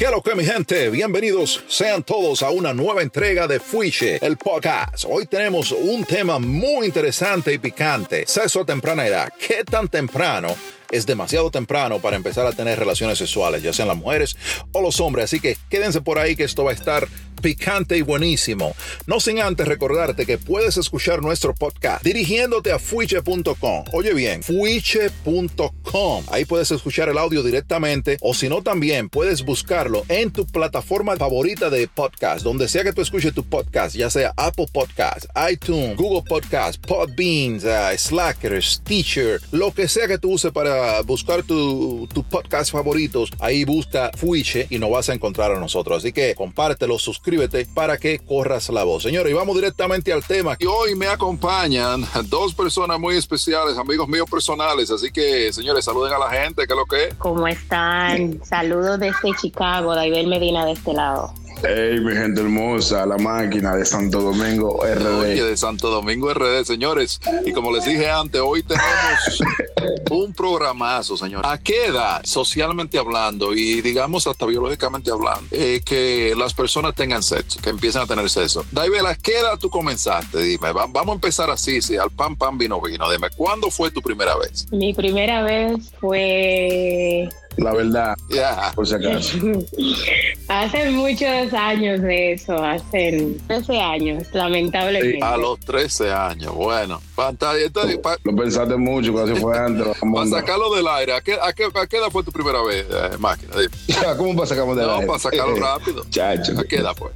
¿Qué lo que mi gente? Bienvenidos sean todos a una nueva entrega de Fuiche, el podcast. Hoy tenemos un tema muy interesante y picante. Sexo a temprana edad. ¿Qué tan temprano? es demasiado temprano para empezar a tener relaciones sexuales, ya sean las mujeres o los hombres. Así que quédense por ahí que esto va a estar picante y buenísimo. No sin antes recordarte que puedes escuchar nuestro podcast dirigiéndote a fuiche.com. Oye bien, fuiche.com. Ahí puedes escuchar el audio directamente o si no también puedes buscarlo en tu plataforma favorita de podcast, donde sea que tú escuches tu podcast, ya sea Apple Podcast, iTunes, Google Podcast, Podbeans, uh, Slacker, Stitcher, lo que sea que tú uses para buscar tu, tu podcast favoritos, ahí busca Fuiche y nos vas a encontrar a nosotros. Así que compártelo, suscríbete para que corras la voz. Señores, y vamos directamente al tema. Y hoy me acompañan dos personas muy especiales, amigos míos personales. Así que, señores, saluden a la gente, que es lo que ¿Cómo están? Saludos desde Chicago, David Medina de este lado. Hey, mi gente hermosa, la máquina de Santo Domingo RD. Oye, de Santo Domingo RD, señores. Y como les dije antes, hoy tenemos un programazo, señor. ¿A qué edad, socialmente hablando y digamos hasta biológicamente hablando, eh, que las personas tengan sexo, que empiecen a tener sexo? David, ¿a qué edad tú comenzaste? Dime, vamos a empezar así, sí, al pan, pan, vino, vino. Dime, ¿cuándo fue tu primera vez? Mi primera vez fue la verdad, Ya. por si acaso. hace muchos años de eso, hace 13 años, lamentablemente. A los 13 años, bueno. Pantalla, entonces, pa- Lo pensaste mucho, casi fue antes. Para a- sacarlo del aire, ¿a qué, a qué- a qué edad fue tu primera vez, eh, máquina? Dime. ¿Cómo para sacarlo de No, aire? para sacarlo rápido. Chacho. ¿A qué edad fue?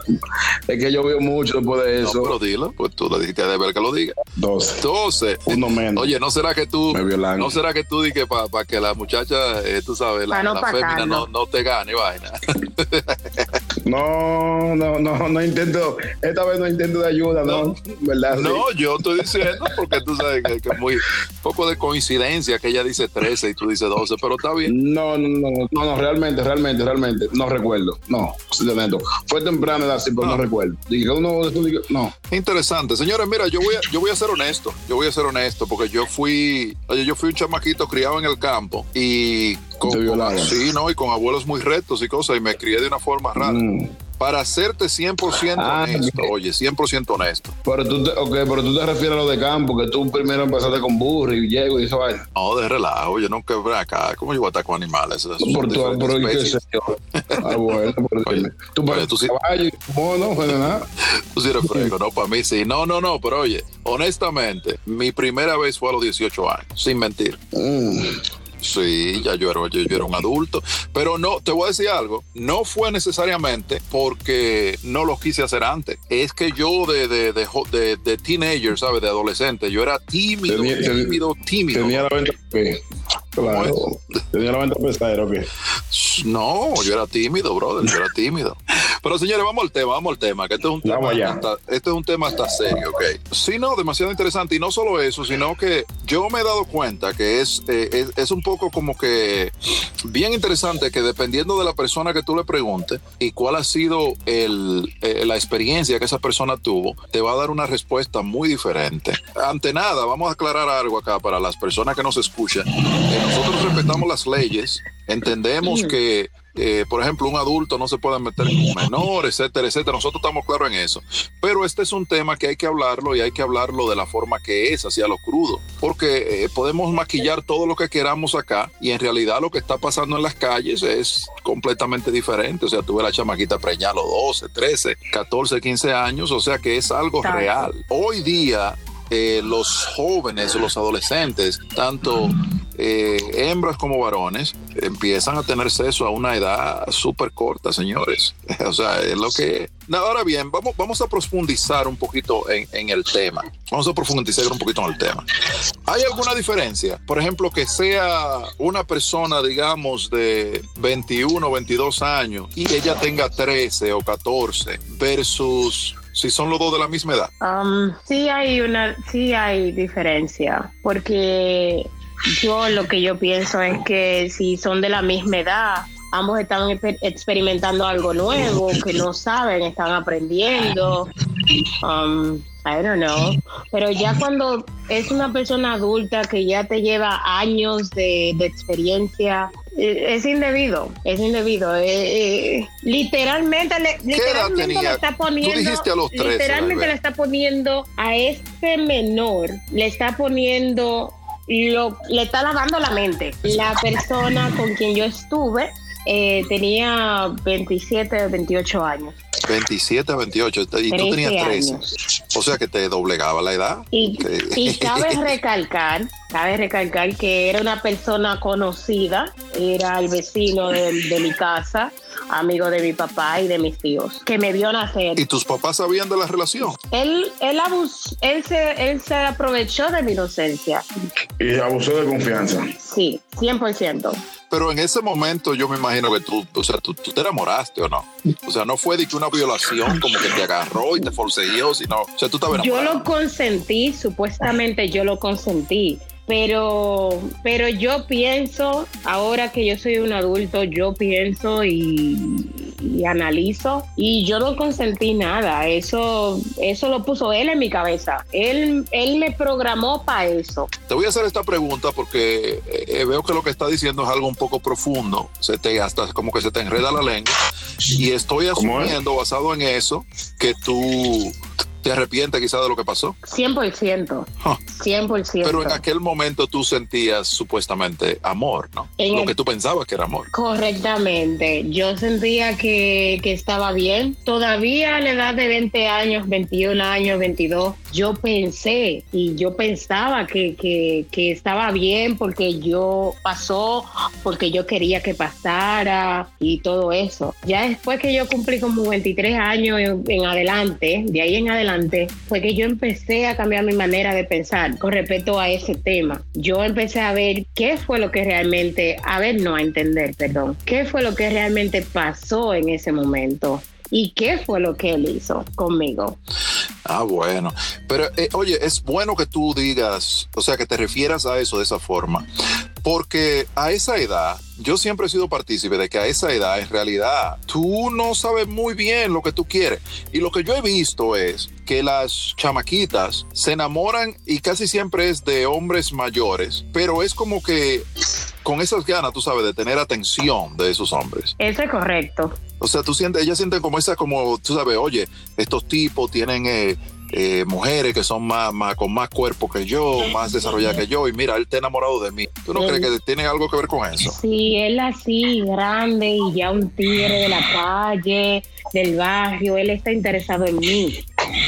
Es que yo veo mucho después de No, eso. pero dilo, pues tú le dijiste de ver que lo diga. 12. 12. Uno menos. Oye, ¿no será que tú, Me violan. no será que tú dices para que la muchacha, eh, tú sabes, la, No la fémina pagarlo. no, no te gane, vaina? No, no, no, no intento. Esta vez no intento de ayuda, ¿no? ¿Verdad? No, yo estoy diciendo porque tú sabes que, es muy poco de coincidencia que ella dice 13 y tú dices 12, pero está bien. No, no, no, no, no, realmente, realmente, realmente, no recuerdo. No, honesto. Fue temprano edad, sí, pero no, No. recuerdo. Dije, uno, no. Interesante. Señores, mira, yo voy, a, yo voy a ser honesto. Yo voy a ser honesto porque yo fui, oye, yo fui un chamaquito criado en el campo y con, Te violaron. sí, no, y con abuelos muy rectos y cosas y me crié de una forma rara. Mm. Para serte 100% Ah, honesto, oye, 100% honesto. Pero tú, te, okay, pero tú te refieres a lo de campo, que tú primero empezaste con burro y llego y eso vaina. No, de relajo, yo nunca ven acá. ¿Cómo yo voy a estar con animales? Son Por tu, por qué sé yo. Ah, bueno, por Oye, tú para tú sí- caballo y mono, nada. Tú sí eres fresco, no para mí sí. No, no, no, pero oye, honestamente, mi primera vez fue a los 18 años, sin mentir. Mm. Sí, ya yo era, yo, yo era un adulto, pero no, te voy a decir algo, no fue necesariamente porque no lo quise hacer antes, es que yo de, de, de, de, de teenager, ¿sabes? De adolescente, yo era tímido, Tenía- tímido, tímido. Tenía la venta. Claro. Tenía la venta pesada, ok. No, yo era tímido, brother, yo era tímido. Pero señores, vamos al tema, vamos al tema, que este es un tema, hasta, este es un tema hasta serio, ¿ok? Sí, no, demasiado interesante. Y no solo eso, sino que yo me he dado cuenta que es, eh, es, es un poco como que bien interesante que dependiendo de la persona que tú le preguntes y cuál ha sido el, eh, la experiencia que esa persona tuvo, te va a dar una respuesta muy diferente. Ante nada, vamos a aclarar algo acá para las personas que nos escuchan. Eh, nosotros respetamos las leyes, entendemos que eh, por ejemplo, un adulto no se puede meter con un menor, etcétera, etcétera. Nosotros estamos claros en eso. Pero este es un tema que hay que hablarlo y hay que hablarlo de la forma que es, hacia lo crudo. Porque eh, podemos maquillar todo lo que queramos acá y en realidad lo que está pasando en las calles es completamente diferente. O sea, tuve la chamaquita preñada a los 12, 13, 14, 15 años. O sea que es algo real. Hoy día eh, los jóvenes, los adolescentes, tanto eh, hembras como varones, empiezan a tener sexo a una edad súper corta, señores. o sea, es lo que... Ahora bien, vamos, vamos a profundizar un poquito en, en el tema. Vamos a profundizar un poquito en el tema. ¿Hay alguna diferencia? Por ejemplo, que sea una persona, digamos, de 21 o 22 años y ella tenga 13 o 14 versus si son los dos de la misma edad. Um, sí hay una, sí hay diferencia, porque yo lo que yo pienso es que si son de la misma edad, ambos están exper- experimentando algo nuevo, que no saben, están aprendiendo. Um, I don't know. Pero ya cuando es una persona adulta que ya te lleva años de, de experiencia es indebido, es indebido. Eh, eh, literalmente, le, literalmente le está poniendo. a los literalmente le está poniendo a este menor, le está poniendo lo, le está lavando la mente. La persona con quien yo estuve eh, tenía 27 o 28 años. 27 a 28 y tú tenías 13. O sea que te doblegaba la edad. Y, cabe recalcar, cabe recalcar que era una persona conocida, era el vecino de, mi casa, amigo de mi papá y de mis tíos, que me vio nacer. ¿Y tus papás sabían de la relación? Él, él, él, se, él se aprovechó de mi inocencia. Y abusó de confianza. Sí, 100%. Pero en ese momento yo me imagino que tú, o sea, tú, te enamoraste o no. O sea, no fue de que una violación como que te agarró y te forcejeó, sino, o sea, tú estabas Yo lo consentí, supuestamente yo lo consentí pero, pero yo pienso, ahora que yo soy un adulto, yo pienso y, analizo y yo no consentí nada, eso, eso lo puso él en mi cabeza, él, él me programó para eso. Te voy a hacer esta pregunta porque eh, eh, veo que lo que está diciendo es algo un poco profundo, se te hasta como que se te enreda la lengua. Y estoy asumiendo basado en eso que tú ¿Te arrepientes quizás de lo que pasó? 100%. 100%. Pero en aquel momento tú sentías supuestamente amor, ¿no? lo que tú pensabas que era amor. Correctamente. Yo sentía que, que estaba bien. Todavía a la edad de 20 años, 21 años, 22, yo pensé y yo pensaba que, que, que estaba bien porque yo pasó, porque yo quería que pasara y todo eso. Ya después que yo cumplí como 23 años en adelante, de ahí en adelante, fue que yo empecé a cambiar mi manera de pensar con respecto a ese tema. Yo empecé a ver qué fue lo que realmente, a ver, no a entender, perdón, qué fue lo que realmente pasó en ese momento y qué fue lo que él hizo conmigo. Ah, bueno. Pero eh, oye, es bueno que tú digas, o sea, que te refieras a eso de esa forma, porque a esa edad, yo siempre he sido partícipe de que a esa edad, en realidad, tú no sabes muy bien lo que tú quieres. Y lo que yo he visto es que las chamaquitas se enamoran y casi siempre es de hombres mayores, pero es como que con esas ganas, tú sabes, de tener atención de esos hombres. Eso es correcto. O sea, tú sientes, ellas sienten como esa, como, tú sabes, oye, estos tipos tienen eh, eh, mujeres que son más, más, con más cuerpo que yo, más desarrolladas que yo, y mira, él está enamorado de mí. ¿Tú no crees que tiene algo que ver con eso? Sí, él así, grande y ya un tigre de la calle, del barrio, él está interesado en mí.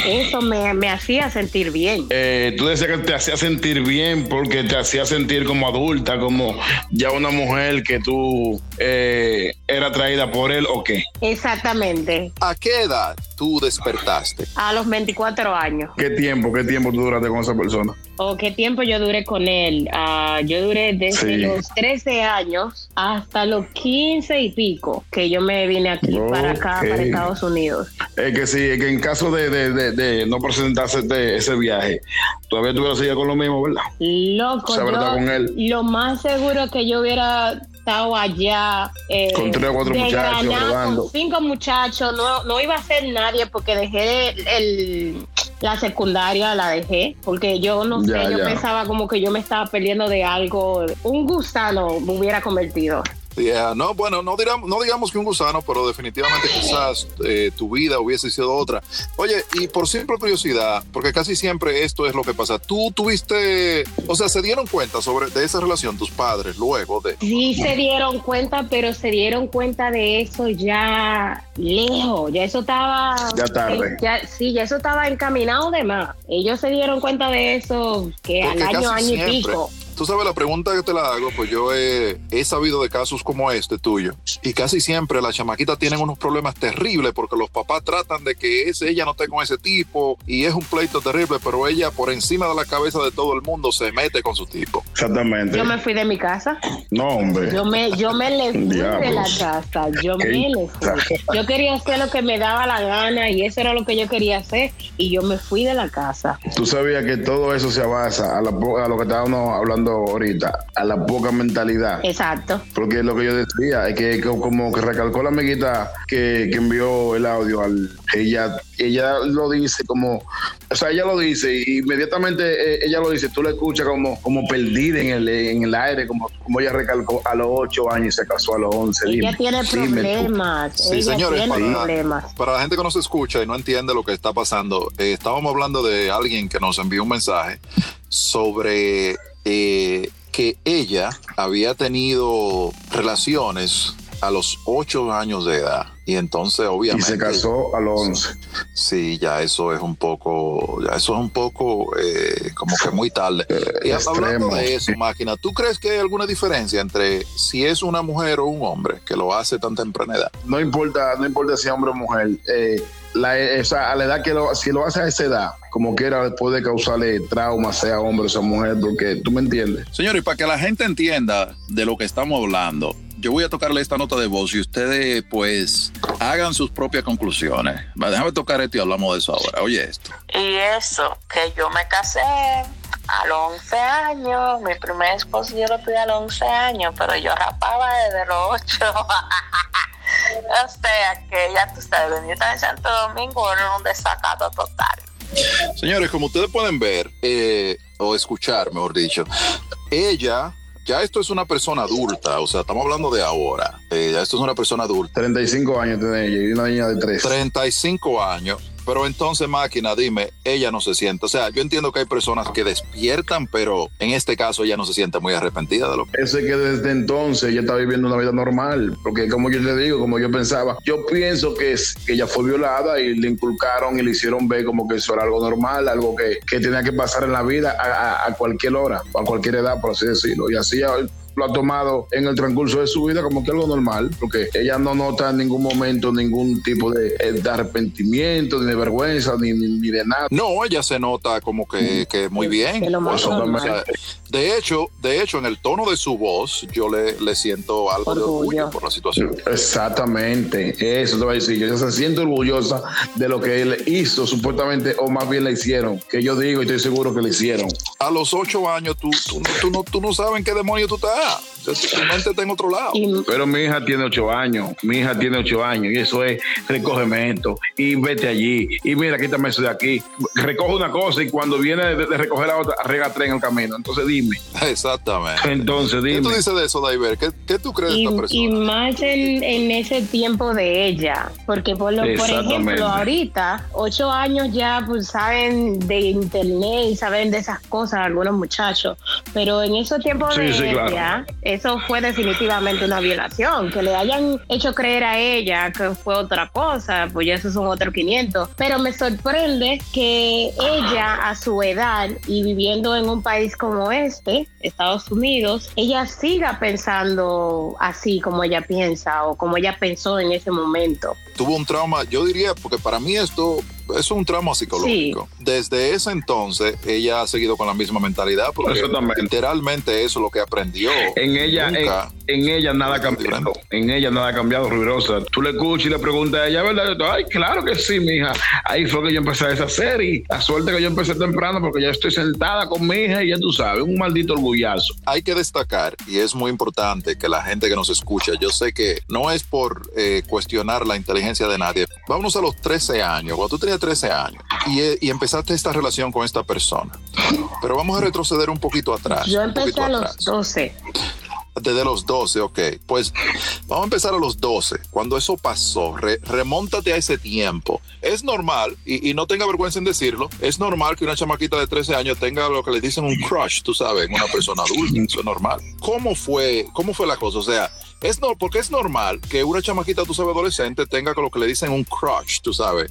Eso me, me hacía sentir bien. Eh, tú decías que te hacía sentir bien porque te hacía sentir como adulta, como ya una mujer que tú eh, era atraída por él o qué. Exactamente. ¿A qué edad tú despertaste? A los 24 años. ¿Qué tiempo, qué tiempo tú duraste con esa persona? ¿O qué tiempo yo duré con él? Uh, yo duré desde los 13 años hasta los 15 y pico que yo me vine aquí para acá, para Estados Unidos. Es que sí, es que en caso de, de, de, no presentarse de ese viaje, todavía tú hubieras seguido con lo mismo, ¿verdad? Loco, yo, con él. lo más seguro que yo hubiera estado allá. Eh, con tres o cuatro muchachos. con cinco muchachos, no, no iba a ser nadie porque dejé el, la secundaria, la dejé, porque yo no sé, yo pensaba como que yo me estaba perdiendo de algo, un gusano me hubiera convertido. Yeah, no, bueno, no digamos, no digamos que un gusano, pero definitivamente quizás eh, tu vida hubiese sido otra. Oye, y por simple curiosidad, porque casi siempre esto es lo que pasa. Tú tuviste, o sea, se dieron cuenta sobre de esa relación tus padres luego de. Sí, se dieron cuenta, pero se dieron cuenta de eso ya lejos. Ya eso estaba. Ya tarde. Ya, sí, ya eso estaba encaminado de más. Ellos se dieron cuenta de eso que al año, año y pico. Tú sabes, la pregunta que te la hago, pues yo he, sabido de casos como este tuyo. Y casi siempre las chamaquitas tienen unos problemas terribles porque los papás tratan de que ese, ella no esté con ese tipo y es un pleito terrible, pero ella por encima de la cabeza de todo el mundo se mete con su tipo. Exactamente. Yo me fui de mi casa. No, hombre. Yo me, yo me le fui de la casa. Yo me le fui. Yo quería hacer lo que me daba la gana y eso era lo que yo quería hacer y yo me fui de la casa. Tú sabías que todo eso se basa a, a lo que estábamos hablando ahorita, a la poca mentalidad. Exacto. Porque lo que yo decía es que como que recalcó la amiguita que, envió el audio al ella ella lo dice como o sea, ella lo dice y inmediatamente eh, ella lo dice, tú la escuchas como, como perdida en el, en el aire, como, como ella recalcó a los 8 años y se casó a los 11. Ella tiene problemas. Sí, señores, para, para, la gente que nos escucha y no entiende lo que está pasando, eh, estábamos hablando de alguien que nos envió un mensaje sobre eh, que ella había tenido relaciones a los ocho años de edad. Y entonces, obviamente. Y se casó a los 11. Sí, ya eso es un poco, ya eso es un poco eh, como que muy tarde. Eh, y hablando de eso, máquina, ¿tú crees que hay alguna diferencia entre si es una mujer o un hombre que lo hace tan temprana edad? No importa, no importa si es hombre o mujer. Eh, la, a la edad que lo, si lo hace a esa edad, como quiera, puede causarle trauma, sea hombre o sea mujer, porque tú me entiendes. Señor, y para que la gente entienda de lo que estamos hablando, yo voy a tocarle esta nota de voz y ustedes pues hagan sus propias conclusiones. Déjame tocar esto y hablamos de eso ahora. Oye esto. Y eso, que yo me casé a los 11 años, mi primer esposo yo lo tuve a los 11 años, pero yo rapaba desde los 8. o sea que ya tú sabes, venir en Santo Domingo era un desacato total. Señores, como ustedes pueden ver, eh, o escuchar, mejor dicho, ella ya esto es una persona adulta, o sea, estamos hablando de ahora. Eh, ya esto es una persona adulta. 35 años tiene ella y una niña de 3. 35 años. Pero entonces, máquina, dime, ella no se siente. O sea, yo entiendo que hay personas que despiertan, pero en este caso ella no se siente muy arrepentida de lo que. Ese que desde entonces ella está viviendo una vida normal. Porque, como yo le digo, como yo pensaba, yo pienso que, es, que ella fue violada y le inculcaron y le hicieron ver como que eso era algo normal, algo que, que tenía que pasar en la vida a, a, cualquier hora, a cualquier edad, por así decirlo. Y así lo ha tomado en el transcurso de su vida como que algo normal, porque ella no nota en ningún momento ningún tipo de, eh, arrepentimiento, ni de vergüenza, ni, ni, de nada. No, ella se nota como que, que muy bien. de hecho, de hecho, en el tono de su voz, yo le, le siento algo de orgullo por la situación. Exactamente, eso te va a decir. Ella se siente orgullosa de lo que él hizo, supuestamente, o más bien le hicieron, que yo digo y estoy seguro que le hicieron. A los ocho años, tú, tú, tú, no, tú no sabes en qué demonio tú estás tu mente está en otro lado. Pero mi hija tiene ocho años, mi hija tiene ocho años y eso es, recógeme esto y vete allí y mira, quítame eso de aquí. Recoge una cosa y cuando viene de, recoger la otra, rega en el camino. Entonces dime. Exactamente. Entonces dime. ¿Qué tú dices de eso, Daiver? ¿Qué, tú crees de esta persona? Y más en, en, ese tiempo de ella, porque por, lo, por ejemplo, ahorita, ocho años ya pues saben de internet y saben de esas cosas algunos muchachos, pero en esos tiempos de ella, eso fue definitivamente una violación. Que le hayan hecho creer a ella que fue otra cosa, pues ya esos son otros 500. Pero me sorprende que ella a su edad y viviendo en un país como este, Estados Unidos, ella siga pensando así como ella piensa o como ella pensó en ese momento. Tuvo un trauma, yo diría, porque para mí esto es un trauma psicológico. Desde ese entonces, ella ha seguido con la misma mentalidad, porque literalmente eso es lo que aprendió. En ella, en, ella nada ha cambiado. En ella nada ha cambiado, Rubirosa. Tú le escuchas y le preguntas a ella, ¿verdad? Ay, claro que sí, mija. Ahí fue que yo empecé a esa serie. La suerte que yo empecé temprano, porque ya estoy sentada con mi hija y ya tú sabes, un maldito orgullazo. Hay que destacar, y es muy importante que la gente que nos escucha, yo sé que no es por eh, cuestionar la inteligencia de nadie. Vámonos a los 13 años. Cuando tú tenías 13 años y, empezaste esta relación con esta persona. Pero vamos a retroceder un poquito atrás. Yo empecé a los 12. Desde los 12, ok. Pues vamos a empezar a los 12. Cuando eso pasó, remóntate a ese tiempo. Es normal, y, no tenga vergüenza en decirlo, es normal que una chamaquita de 13 años tenga lo que le dicen un crush, tú sabes, en una persona adulta. Eso es normal. ¿Cómo fue, cómo fue la cosa? O sea, es no, porque es normal que una chamaquita, tú sabes, adolescente, tenga lo que le dicen un crush, tú sabes,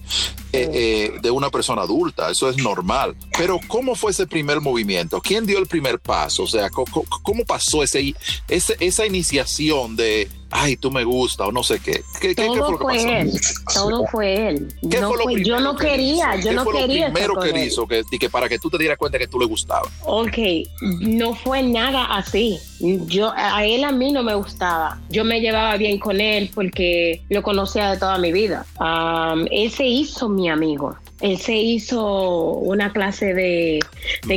eh, eh, de una persona adulta. Eso es normal. Pero, ¿cómo fue ese primer movimiento? ¿Quién dio el primer paso? O sea, ¿cómo, pasó ese, esa iniciación de, ay, tú me gusta o no sé qué. ¿Qué, Todo fue él. Todo fue él. yo no quería, yo no quería. Lo primero que hizo que, que para que tú te dieras cuenta que tú le gustaba. Ok, no fue nada así. yo a él a mí no me gustaba. Yo me llevaba bien con él porque lo conocía de toda mi vida. Um, él se hizo mi amigo él se hizo una clase de,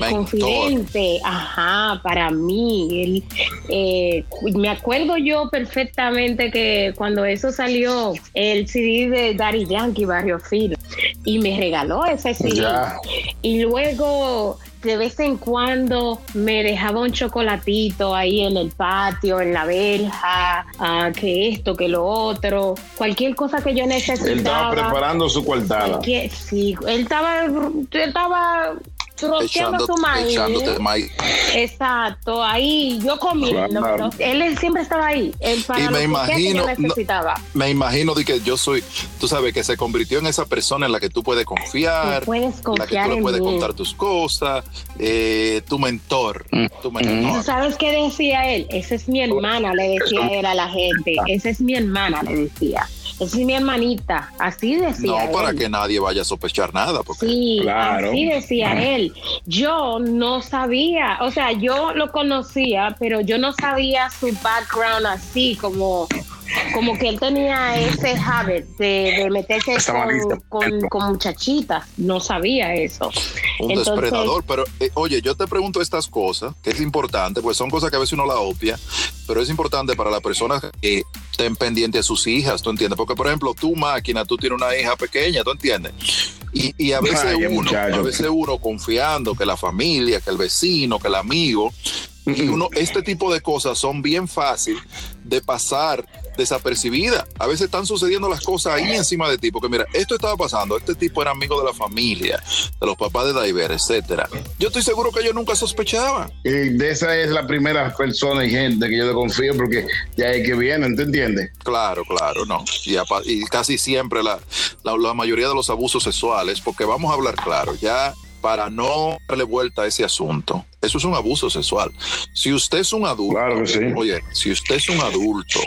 confidente, ajá, para mí. Él, eh, me acuerdo yo perfectamente que cuando eso salió, el CD de Daddy Yankee, Barrio Phil, y me regaló ese CD. Y luego de vez en cuando me dejaba un chocolatito ahí en el patio, en la verja, ah, que esto, que lo otro, cualquier cosa que yo necesitaba. Él estaba preparando su coartada. Sí, él estaba, él estaba troceando su maíz. Exacto, ahí yo comiendo, pero él siempre estaba ahí. Él para y me imagino, que necesitaba. me imagino de que yo soy, tú sabes, que se convirtió en esa persona en la que tú puedes confiar, puedes confiar la que tú le puedes contar tus cosas, eh, tu mentor, mm. tu mentor. ¿Sabes qué decía él? Esa es mi hermana, le decía él a la gente. Esa es mi hermana, le decía es mi hermanita, así decía. No, para que nadie vaya a sospechar nada. Porque... Sí, así decía él. Yo no sabía, o sea, yo lo conocía, pero yo no sabía su background así, como como que él tenía ese habit de, meterse con, con, muchachitas. No sabía eso. Un depredador. Pero, eh, oye, yo te pregunto estas cosas, que es importante, pues son cosas que a veces uno la obvia, pero es importante para la persona que estén pendiente de sus hijas, ¿tú entiendes? Porque, por ejemplo, tu máquina, tú tienes una hija pequeña, ¿tú entiendes? Y, a veces uno, a veces uno confiando que la familia, que el vecino, que el amigo, y uno, este tipo de cosas son bien fácil de pasar desapercibida. A veces están sucediendo las cosas ahí encima de ti, porque mira, esto estaba pasando, este tipo era amigo de la familia, de los papás de Daiver, etcétera. Yo estoy seguro que ellos nunca sospechaban. Y de esa es la primera persona y gente que yo le confío, porque ya hay que vienen, ¿te entiendes? Claro, claro, no. Y, casi siempre la, la mayoría de los abusos sexuales, porque vamos a hablar claro, ya para no darle vuelta a ese asunto. Eso es un abuso sexual. Si usted es un adulto, oye, si usted es un adulto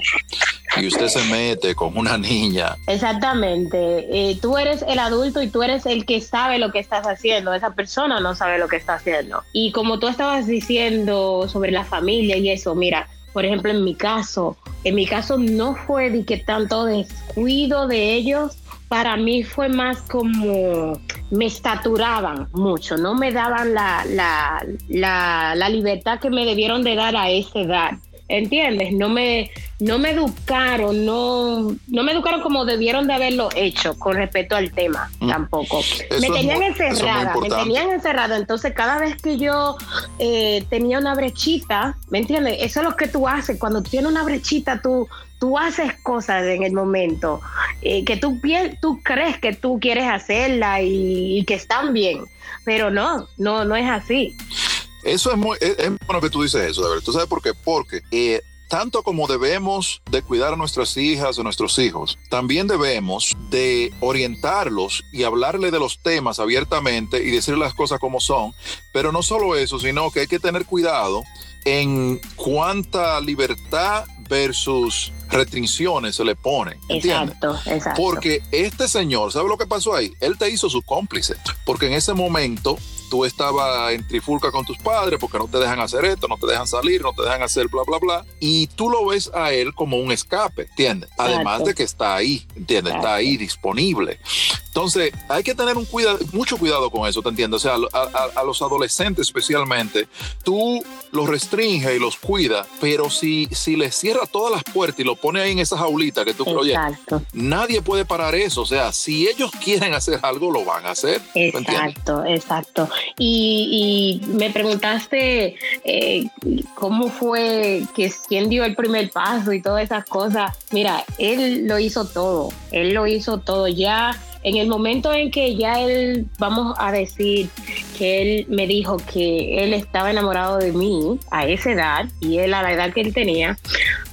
y usted se mete con una niña. Exactamente. Eh, tú eres el adulto y tú eres el que sabe lo que estás haciendo. Esa persona no sabe lo que está haciendo. Y como tú estabas diciendo sobre la familia y eso, mira, por ejemplo, en mi caso, en mi caso no fue de que tanto descuido de ellos, para mí fue más como me estaturaban mucho, no me daban la, la, la, la libertad que me debieron de dar a esa edad. ¿Entiendes? No me, no me educaron, no, no me educaron como debieron de haberlo hecho con respecto al tema mm. tampoco. me tenían encerrada, me tenían encerrada, entonces cada vez que yo eh, tenía una brechita, ¿me entiendes? Eso es lo que tú haces, cuando tienes una brechita tú, tú haces cosas en el momento eh, que tú, tú crees que tú quieres hacerla y, que están bien, pero no, no, no es así. Eso es muy, es, bueno que tú dices eso, de verdad. ¿Tú sabes por qué? Porque eh, tanto como debemos de cuidar a nuestras hijas o nuestros hijos, también debemos de orientarlos y hablarle de los temas abiertamente y decir las cosas como son. Pero no solo eso, sino que hay que tener cuidado en cuánta libertad versus restricciones se le pone. Exacto, exacto. Porque este señor, ¿sabe lo que pasó ahí? Él te hizo su cómplice. Porque en ese momento tú estabas en trifulca con tus padres porque no te dejan hacer esto, no te dejan salir, no te dejan hacer bla, bla, bla. Y tú lo ves a él como un escape, ¿entiendes? Además de que está ahí, ¿entiendes? Está ahí disponible. Entonces, hay que tener un cuidado, mucho cuidado con eso, ¿te entiendes? O sea, a, los adolescentes especialmente, tú los restringes y los cuidas, pero si, si les cierra todas las puertas y lo pone ahí en esa jaulita que tú, oye, nadie puede parar eso. O sea, si ellos quieren hacer algo, lo van a hacer. Exacto, exacto. Y, me preguntaste eh, cómo fue, que quién dio el primer paso y todas esas cosas. Mira, él lo hizo todo, él lo hizo todo ya en el momento en que ya él, vamos a decir, que él me dijo que él estaba enamorado de mí a esa edad y él a la edad que él tenía,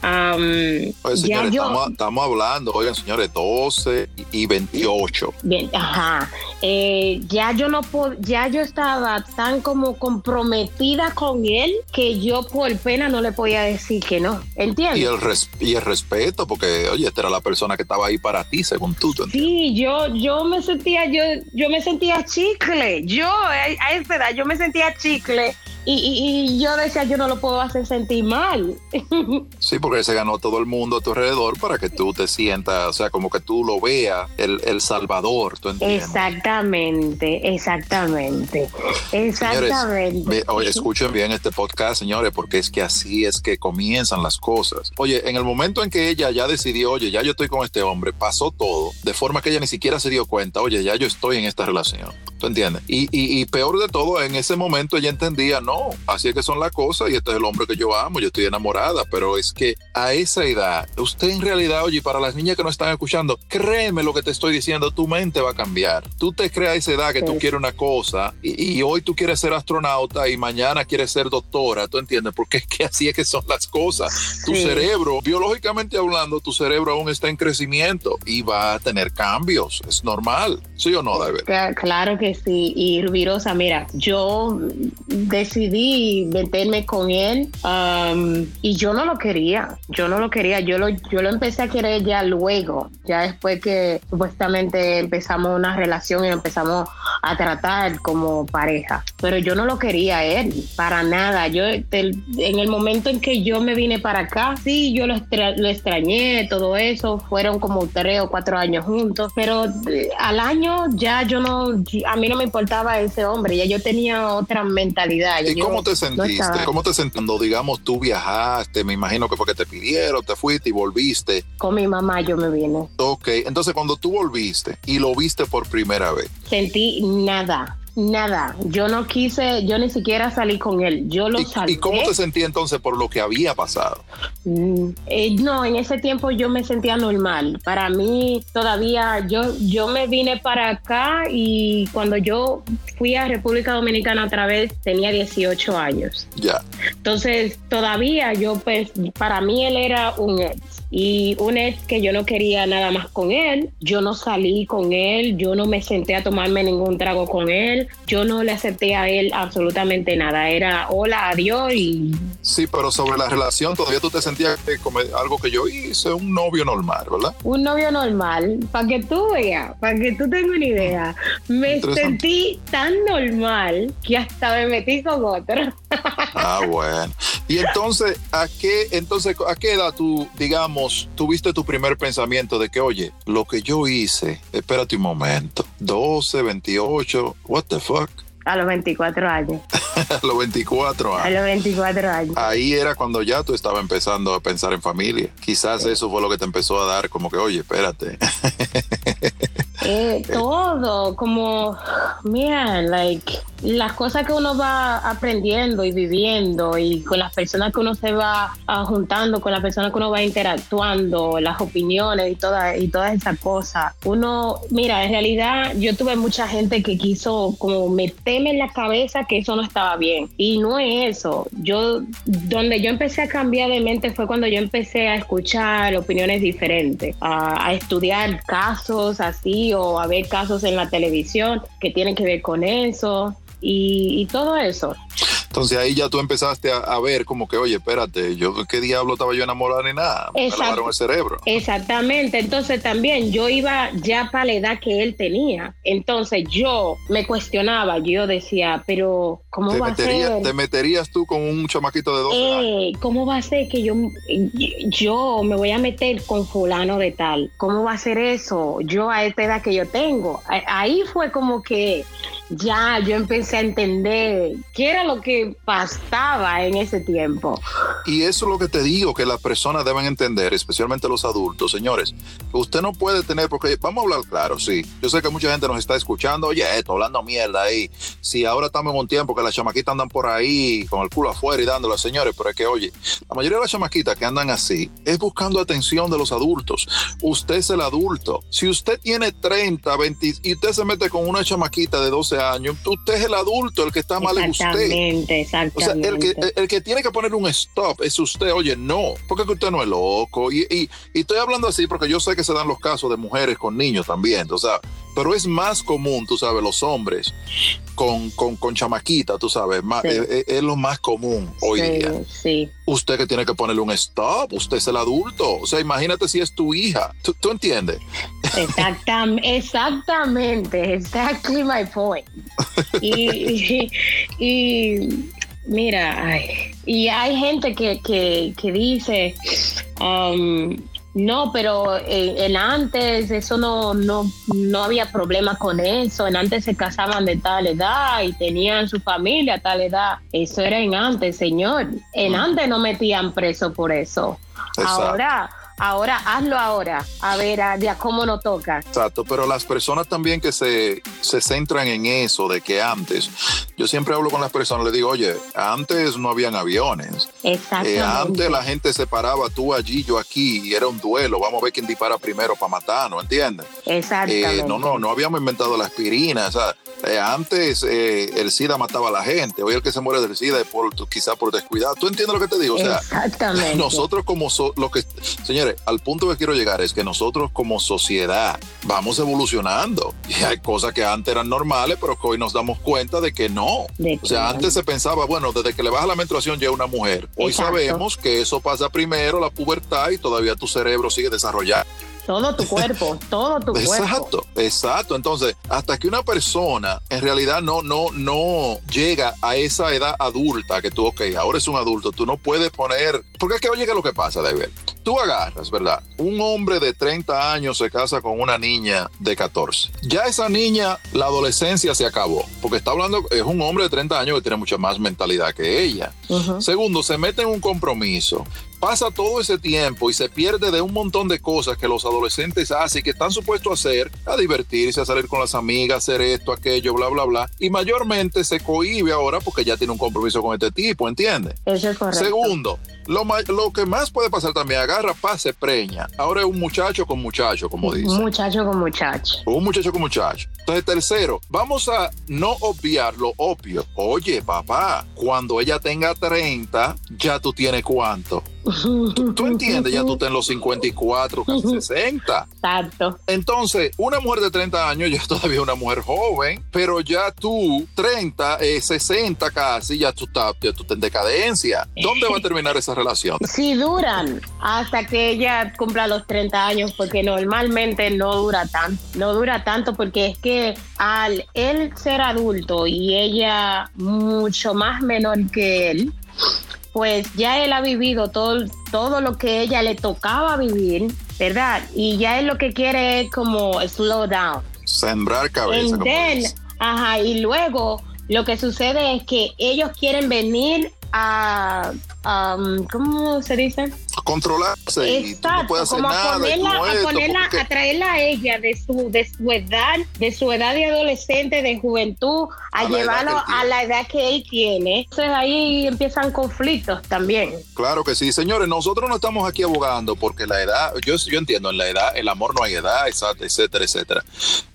ya yo, estamos, hablando, oigan señores, 12 y 28. Bien, ajá. Eh, ya yo no ya yo estaba tan como comprometida con él que yo por pena no le podía decir que no, ¿entiendes? Y el, y el respeto, porque oye, esta era la persona que estaba ahí para ti, según tú. sí, yo, yo me sentía, yo, yo me sentía chicle, yo a esa edad yo me sentía chicle y, yo decía, yo no lo puedo hacer sentir mal. Sí, porque se ganó todo el mundo a tu alrededor para que tú te sientas, o sea, como que tú lo veas, el, el Salvador, ¿tú entiendes? Exactamente, exactamente, exactamente. escuchen bien este podcast, señores, porque es que así es que comienzan las cosas. Oye, en el momento en que ella ya decidió, oye, ya yo estoy con este hombre, pasó todo, de forma que ella ni siquiera se dio cuenta, oye, ya yo estoy en esta relación. ¿Tú entiendes? Y, y, peor de todo, en ese momento ella entendía, no, así es que son las cosas y este es el hombre que yo amo, yo estoy enamorada, pero es que a esa edad, usted en realidad, oye, para las niñas que no están escuchando, créeme lo que te estoy diciendo, tu mente va a cambiar. Tú te creas a esa edad que tú quieres una cosa y, hoy tú quieres ser astronauta y mañana quieres ser doctora, ¿tú entiendes? Porque es que así es que son las cosas. Tu cerebro, biológicamente hablando, tu cerebro aún está en crecimiento y va a tener cambios, es normal, ¿sí o no, David? Claro que Y Rubirosa, mira, yo decidí meterme con él um, y yo no lo quería. Yo no lo quería. Yo lo, yo lo empecé a querer ya luego, ya después que supuestamente empezamos una relación y empezamos a tratar como pareja. Pero yo no lo quería él, para nada. Yo, en el momento en que yo me vine para acá, sí, yo lo, lo extrañé, todo eso. Fueron como tres o cuatro años juntos, pero eh, al año ya yo no, mí no me importaba ese hombre, ya yo tenía otra mentalidad. ¿Y cómo te sentiste? ¿Cómo te sentiste digamos, tú viajaste? Me imagino que porque te pidieron, te fuiste y volviste. Con mi mamá yo me vine. Ok, entonces cuando tú volviste y lo viste por primera vez. Sentí nada Nada, yo no quise, yo ni siquiera salí con él, yo lo ¿Y, ¿Y cómo te sentí entonces por lo que había pasado? Mm, eh, no, en ese tiempo yo me sentía normal. Para mí todavía, yo, yo me vine para acá y cuando yo fui a República Dominicana otra vez tenía 18 años. Ya. Entonces todavía yo, pues, para mí él era un ex y un ex que yo no quería nada más con él, yo no salí con él, yo no me senté a tomarme ningún trago con él, yo no le acepté a él absolutamente nada, era hola, adiós y... Sí, pero sobre la relación todavía tú te sentías como algo que yo hice, un novio normal, ¿verdad? Un novio normal, para que tú veas, para que tú tengas una idea, me sentí tan normal que hasta me metí con otro. Ah, bueno. Y entonces, ¿a qué, entonces, ¿a qué edad tú, digamos, tuviste tu primer pensamiento de que, oye, lo que yo hice, espérate un momento, 12, 28, what the fuck? A los 24 años. a los 24 años. A los 24 años. Ahí era cuando ya tú estabas empezando a pensar en familia. Quizás eso fue lo que te empezó a dar como que, oye, espérate. Eh, todo, como, mira, like, las cosas que uno va aprendiendo y viviendo y con las personas que uno se va ah, juntando, con las personas que uno va interactuando, las opiniones y todas y todas esas cosas. Uno, mira, en realidad yo tuve mucha gente que quiso como meterme en la cabeza que eso no estaba bien y no es eso. Yo, donde yo empecé a cambiar de mente fue cuando yo empecé a escuchar opiniones diferentes, a estudiar casos así o a ver casos en la televisión que tienen que ver con eso y, todo eso. Entonces ahí ya tú empezaste a, ver como que, oye, espérate, yo qué diablo estaba yo enamorada ni nada, me lavaron el cerebro. Exactamente, entonces también yo iba ya para la edad que él tenía, entonces yo me cuestionaba, yo decía, pero ¿cómo va a ser? ¿Te meterías tú con un chamaquito de 12 eh, años? ¿Cómo va a ser que yo, yo me voy a meter con fulano de tal? ¿Cómo va a ser eso? Yo a esta edad que yo tengo. Ahí fue como que ya yo empecé a entender qué era lo que pasaba en ese tiempo. Y eso es lo que te digo, que las personas deben entender, especialmente los adultos, señores. Usted no puede tener, porque vamos a hablar claro, sí. Yo sé que mucha gente nos está escuchando, oye, esto, hablando mierda ahí. Si ahora estamos en un tiempo que las chamaquitas andan por ahí con el culo afuera y dándolo a señores, pero es que, oye, la mayoría de las chamaquitas que andan así es buscando atención de los adultos. Usted es el adulto. Si usted tiene 30, 20 y usted se mete con una chamaquita de 12 años, usted es el adulto, el que está mal es usted. Exactamente, O sea, el que, el que tiene que poner un stop es usted. Oye, no, porque usted no es loco. Y, y, estoy hablando así porque yo sé que se dan los casos de mujeres con niños también. O sea, pero es más común, tú sabes, los hombres con, con, con chamaquita, tú sabes, más, Sí. es, lo más común hoy Sí, día. sí. Usted que tiene que ponerle un stop, usted es el adulto. O sea, imagínate si es tu hija. ¿Tú, tú entiendes? Exactam- exactamente, exactly my point. Y, y- y mira, ay, y hay gente que, que, que dice, um, no, pero en, en antes eso no, no, no había problema con eso, en antes se casaban de tal edad y tenían su familia a tal edad. Eso era en antes, señor. En Ujú. antes no metían preso por eso. Exacto. Ahora, ahora, hazlo ahora. A ver, a, de a cómo nos toca. Exacto, pero las personas también que se, se centran en eso, de que antes, yo siempre hablo con las personas, le digo, oye, antes no habían aviones, Exactamente. Eh, antes la gente se paraba tú allí, yo aquí, y era un duelo, vamos a ver quién dispara primero para matarnos, ¿entiendes? Exactamente. Eh, no, no, no habíamos inventado la aspirina, o sea, eh, antes eh, el SIDA mataba a la gente, hoy el que se muere del SIDA es por, quizá por descuidado, ¿tú entiendes lo que te digo? O sea, Exactamente. nosotros como so- lo que señores al punto que quiero llegar es que nosotros como sociedad vamos evolucionando y hay cosas que antes eran normales pero que hoy nos damos cuenta de que no De o sea antes se pensaba bueno desde que le baja la menstruación ya es una mujer hoy Exacto. sabemos que eso pasa primero la pubertad y todavía tu cerebro sigue desarrollando todo tu cuerpo, todo tu cuerpo. Exacto, exacto. Entonces, hasta que una persona en realidad no, no, no llega a esa edad adulta que tú, ok, ahora es un adulto, tú no puedes poner. Porque es que oye, que lo que pasa, David. Tú agarras, ¿verdad? Un hombre de 30 años se casa con una niña de 14. Ya esa niña, la adolescencia se acabó. Porque está hablando, es un hombre de 30 años que tiene mucha más mentalidad que ella. Segundo, se mete en un compromiso. Pasa todo ese tiempo y se pierde de un montón de cosas que los adolescentes hacen y que están supuestos a hacer, a divertirse, a salir con las amigas, hacer esto, aquello, bla, bla, bla. Y mayormente se cohíbe ahora porque ya tiene un compromiso con este tipo, ¿entiendes? Eso es correcto. Segundo, lo, lo que más puede pasar también, agarra, pase, preña. Ahora es un muchacho con muchacho, como dice. Muchacho con muchacho. Un muchacho con muchacho. Entonces, tercero, vamos a no obviar lo obvio. Oye, papá, cuando ella tenga 30, ya tú tienes cuánto. Tú, tú entiendes, ya tú estás en los 54, casi 60. Exacto. Entonces, una mujer de 30 años ya es todavía una mujer joven, pero ya tú, 30, eh, 60 casi, ya tú, estás, ya tú estás en decadencia. ¿Dónde va a terminar esa relación? Si duran hasta que ella cumpla los 30 años, porque normalmente no dura tanto. No dura tanto porque es que al él ser adulto y ella mucho más menor que él, pues ya él ha vivido todo, todo lo que ella le tocaba vivir, ¿verdad? Y ya él lo que quiere es como slow down. Sembrar cabeza. Como ajá, y luego lo que sucede es que ellos quieren venir a, um, ¿cómo se dice? Controlarse y tú no Exacto, puedes hacer como a nada. y a, ponerla porque- a traerla a ella de su, de su edad, de su edad de adolescente, de juventud, a, llevarlo que a la edad que él tiene. Entonces ahí empiezan conflictos también. Claro que sí, señores, nosotros no estamos aquí abogando porque la edad, yo, yo entiendo, en la edad, el amor no hay edad, etcétera, etcétera.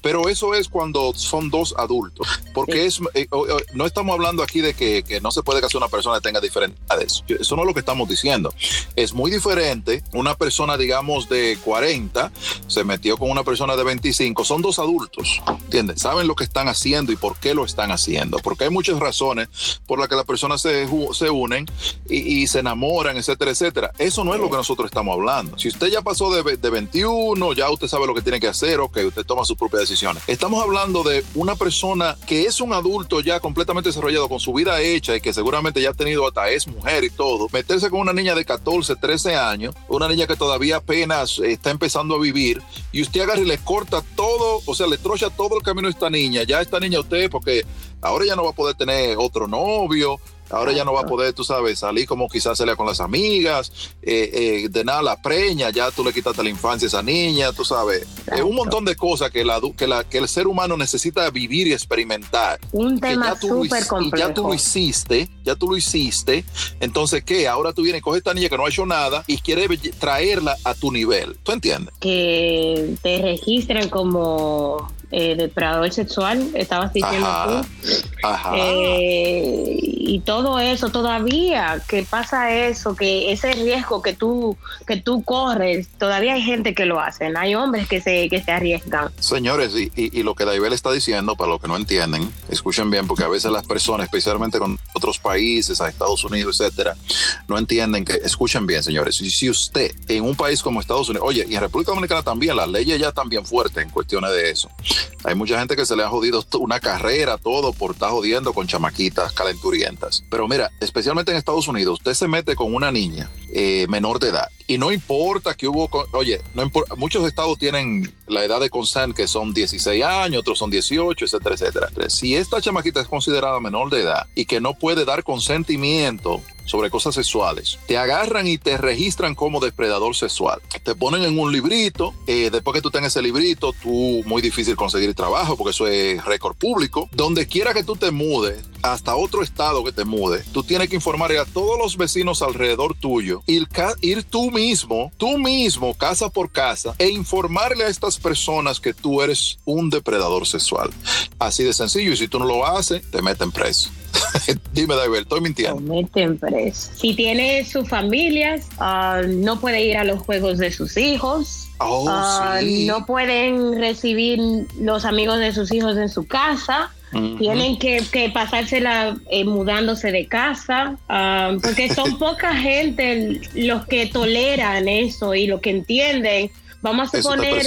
Pero eso es cuando son dos adultos, porque es, eh, no estamos hablando aquí de que, que no se puede casar una persona que tenga diferentes edades. Eso no es lo que estamos diciendo. Es muy diferente una persona, digamos, de 40 se metió con una persona de 25, son dos adultos, ¿entiendes? Saben lo que están haciendo y por qué lo están haciendo, porque hay muchas razones por las que las personas se, se unen y, se enamoran, etcétera, etcétera. Eso no es lo que nosotros estamos hablando. Si usted ya pasó de, de 21, ya usted sabe lo que tiene que hacer, ok, usted toma sus propias decisiones. Estamos hablando de una persona que es un adulto ya completamente desarrollado con su vida hecha y que seguramente ya ha tenido hasta es mujer y todo, meterse con una niña de 14, 13 años, una niña que todavía apenas está empezando a vivir y usted agarra y le corta todo, o sea, le trocha todo el camino a esta niña, ya esta niña usted, porque ahora ya no va a poder tener otro novio, ahora ya no va a poder, tú sabes, salir como quizás salir con las amigas, eh, eh, de nada la preña, ya tú le quitaste la infancia a esa niña, tú sabes, Eh, un montón de cosas que, la, que, la, que el ser humano necesita vivir y experimentar. Un tema súper y ya tú lo complejo. hiciste, ya tú lo hiciste, entonces ¿qué? Ahora tú vienes, coges esta niña que no ha hecho nada y quieres traerla a tu nivel, ¿tú entiendes? Que te registran como eh, depredador sexual, estabas diciendo tú. Ajá. Eh, y todo eso, todavía que pasa eso, que ese riesgo que tú, que tú corres, todavía hay gente que lo hacen, hay hombres que se, que se arriesgan. Señores, y, y, y lo que Daibel está diciendo, para los que no entienden, escuchen bien, porque a veces las personas, especialmente con otros países, a Estados Unidos, etcétera, no entienden que, escuchen bien, señores, y si usted en un país como Estados Unidos, oye, y en República Dominicana también, las leyes ya están bien fuertes en cuestiones de eso. Hay mucha gente que se le ha jodido una carrera, todo por estar jodiendo con chamaquitas calenturientas. Pero mira, especialmente en Estados Unidos, usted se mete con una niña eh, menor de edad y no importa que hubo, oye, no importa, muchos estados tienen la edad de consent que son 16 años, otros son 18, etcétera, etcétera. Si esta chamaquita es considerada menor de edad y que no puede dar consentimiento sobre cosas sexuales, te agarran y te registran como depredador sexual. Te ponen en un librito, eh, después que tú tengas ese librito, tú muy difícil conseguir trabajo porque eso es récord público. Donde quiera que tú te mudes, hasta otro estado que te mude, tú tienes que informarle a todos los vecinos alrededor tuyo, ir, ir tú mismo, tú mismo, casa por casa, e informarle a estas personas que tú eres un depredador sexual. Así de sencillo, y si tú no lo haces, te meten preso. Dime, David, estoy mintiendo. Te meten preso. Si tiene sus familias, uh, no puede ir a los juegos de sus hijos. Oh, uh, sí. No pueden recibir los amigos de sus hijos en su casa. Uh -huh. Tienen que, que pasársela eh, mudándose de casa, uh, porque son poca gente los que toleran eso y lo que entienden. Vamos a suponer,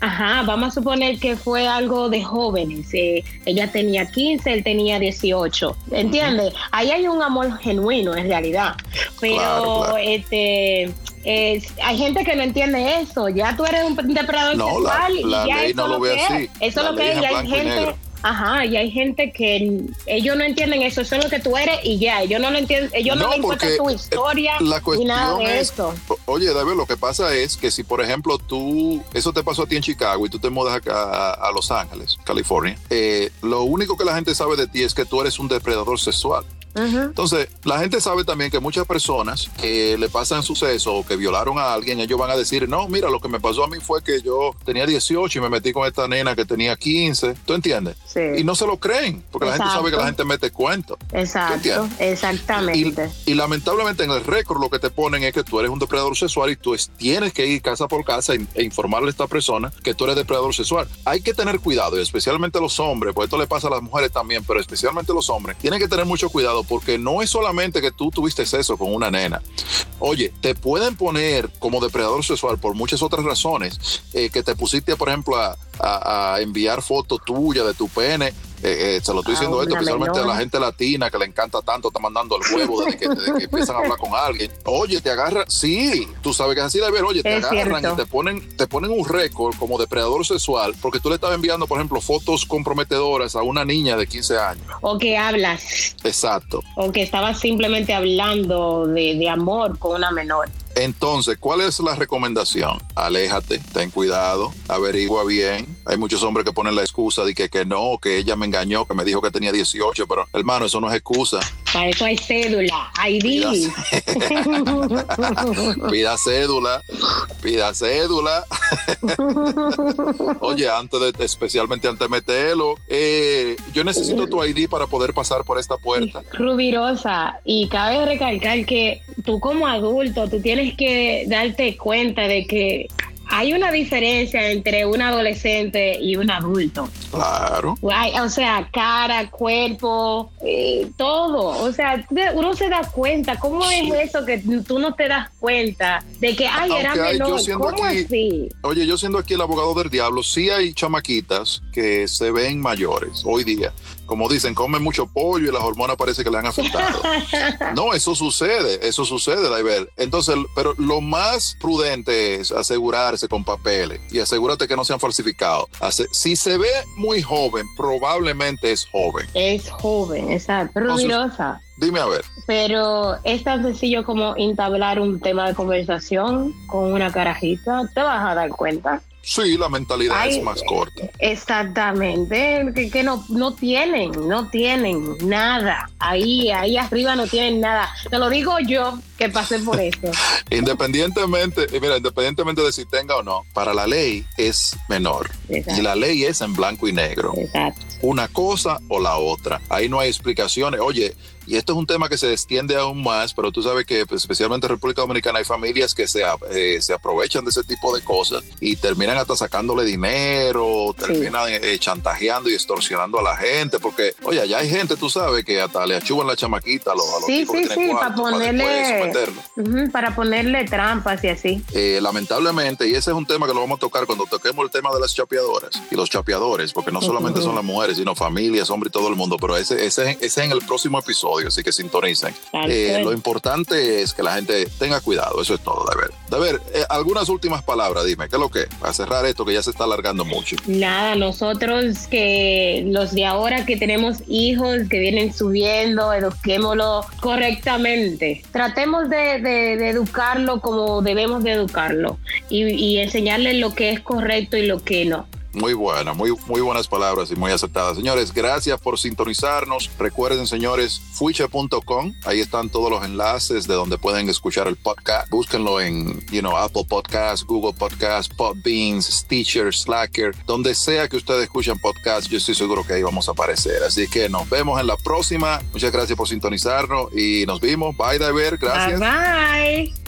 ajá, vamos a suponer que fue algo de jóvenes. Eh, ella tenía 15, él tenía 18. ¿Entiendes? Uh -huh. Ahí hay un amor genuino en realidad. Pero Claro, claro. este eh, hay gente que no entiende eso. Ya tú eres un depredador No, sexual la- y ya ley eso no es lo ve así. Eso La es lo que es. Y hay gente. negro. Ajá, y hay gente que ellos no entienden eso, eso es lo que tú eres y ya, ellos no lo entienden, ellos no, No, les importa tu eh, historia La ni nada de es, eso. oye, David, lo que pasa es que si, por ejemplo, tú, eso te pasó a ti en Chicago y tú te mudas acá a, a Los Ángeles, California, eh, lo único que la gente sabe de ti es que tú eres un depredador sexual. Entonces, la gente sabe también que muchas personas que le pasan suceso o que violaron a alguien, ellos van a decir, no, mira, lo que me pasó a mí fue que yo tenía 18 y me metí con esta nena que tenía 15. ¿Tú entiendes? Sí. Y no se lo creen, porque la gente sabe que la gente mete cuentos. Exacto, exactamente. Y, y lamentablemente en el récord lo que te ponen es que tú eres un depredador sexual y tú es- tienes que ir casa por casa e, e informarle a esta persona que tú eres depredador sexual. Hay que tener cuidado, y especialmente los hombres, porque esto le pasa a las mujeres también, pero especialmente los hombres, tienen que tener mucho cuidado porque no es solamente que tú tuviste sexo con una nena. Oye, te pueden poner como depredador sexual por muchas otras razones, eh, que te pusiste, por ejemplo, a, a- a enviar fotos tuyas de tu pene. Eh, eh, se lo estoy Ah, diciendo esto, especialmente a la gente latina que le encanta tanto, está mandando el huevo desde que, desde que empiezan a hablar con alguien. Oye, te agarran, sí, tú sabes que es así de ver, oye, te Es agarran cierto. y te ponen, te ponen un récord como depredador sexual porque tú le estabas enviando, por ejemplo, fotos comprometedoras a una niña de 15 años. O que hablas, Exacto. o que estabas simplemente hablando de, de amor con una menor. Entonces, ¿cuál es la recomendación? Aléjate, ten cuidado, averigua bien. Hay muchos hombres que ponen la excusa de que, que no, que ella me engañó, que me dijo que tenía 18, pero hermano, eso no es excusa. Para eso hay cédula, ID. Pida cédula, pida cédula. Oye, antes de, especialmente antes de meterlo, eh, yo necesito tu ID para poder pasar por esta puerta. Rubirosa, y cabe recalcar que tú como adulto, tú tienes que darte cuenta de que hay una diferencia entre un adolescente y un adulto. Claro. O sea, cara, cuerpo, eh, todo. O sea, uno se da cuenta. ¿Cómo es eso que tú no te das cuenta de que, ay, era hay- yo menor? siendo ¿Cómo aquí- así? Oye, yo siendo aquí el abogado del diablo, sí hay chamaquitas que se ven mayores hoy día. Como dicen, comen mucho pollo y las hormonas parece que le han afectado. No, eso sucede, eso sucede, Daibel. Entonces, pero lo más prudente es asegurarse con papeles y asegúrate que no sean falsificados. Si se ve muy joven, probablemente es joven. Es joven, exacto. Rubirosa. Dime a ver. Pero es tan sencillo como entablar un tema de conversación con una carajita. Te vas a dar cuenta. Sí, la mentalidad es más corta. Exactamente, que, que, no, no tienen, no tienen nada. Ahí, ahí arriba no tienen nada. Te lo digo yo, que pasé por eso. independientemente, mira, independientemente de si tenga o no, para la ley es menor. Y la ley es en blanco y negro. Exacto. Una cosa o la otra. Ahí no hay explicaciones. Oye, y esto es un tema que se extiende aún más, pero tú sabes que pues, especialmente en República Dominicana hay familias que se, eh, se aprovechan de ese tipo de cosas y terminan hasta sacándole dinero, terminan eh, chantajeando y extorsionando a la gente, porque, oye, ya hay gente, tú sabes, que hasta le achuban la chamaquita a los, a sí, sí, sí, para ponerle, para, ponerle trampas y así. Eh, lamentablemente, y ese es un tema que lo vamos a tocar cuando toquemos el tema de las chapeadoras y los chapeadores, porque no solamente son las mujeres, sino familias, hombres y todo el mundo, pero ese, ese, ese es en el próximo episodio así que sintonicen. Eh, lo importante es que la gente tenga cuidado, eso es todo, de ver. De ver, eh, algunas últimas palabras, dime, ¿qué es lo que? Para cerrar esto que ya se está alargando mucho. Nada, nosotros que los de ahora que tenemos hijos que vienen subiendo, eduquémoslo correctamente. Tratemos de, educarlo como debemos de educarlo y, y enseñarle lo que es correcto y lo que no. Muy buena, muy, muy buenas palabras y muy aceptadas. Señores, gracias por sintonizarnos. Recuerden, señores, fuiche.com. Ahí están todos los enlaces de donde pueden escuchar el podcast. Búsquenlo en, you know, Apple Podcasts, Google Podcasts, Podbeans, Stitcher, Slacker, donde sea que ustedes escuchen podcast, yo estoy seguro que ahí vamos a aparecer. Así que nos vemos en la próxima. Muchas gracias por sintonizarnos y nos vimos. Bye, David. Gracias. bye.